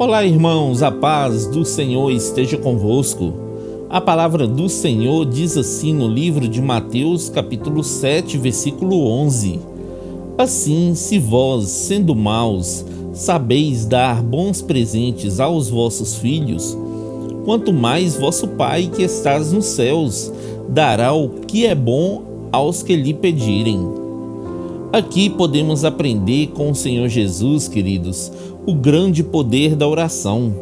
Olá, irmãos, a paz do Senhor esteja convosco. A palavra do Senhor diz assim no livro de Mateus, capítulo 7, versículo 11: Assim, se vós, sendo maus, sabeis dar bons presentes aos vossos filhos, quanto mais vosso Pai que estás nos céus dará o que é bom aos que lhe pedirem. Aqui podemos aprender com o Senhor Jesus, queridos, o grande poder da oração.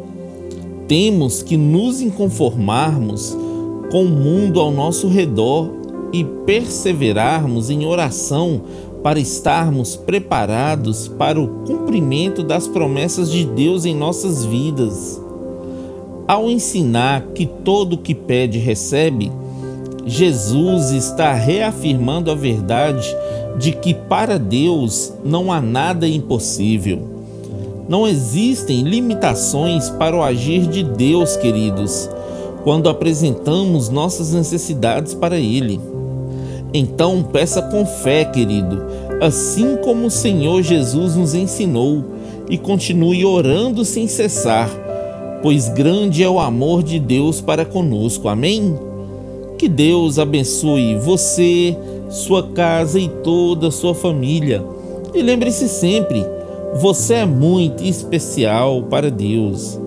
Temos que nos inconformarmos com o mundo ao nosso redor e perseverarmos em oração para estarmos preparados para o cumprimento das promessas de Deus em nossas vidas. Ao ensinar que todo o que pede recebe, Jesus está reafirmando a verdade de que para Deus não há nada impossível. Não existem limitações para o agir de Deus, queridos, quando apresentamos nossas necessidades para Ele. Então peça com fé, querido, assim como o Senhor Jesus nos ensinou, e continue orando sem cessar, pois grande é o amor de Deus para conosco. Amém? Que Deus abençoe você, sua casa e toda a sua família. E lembre-se sempre, você é muito especial para Deus.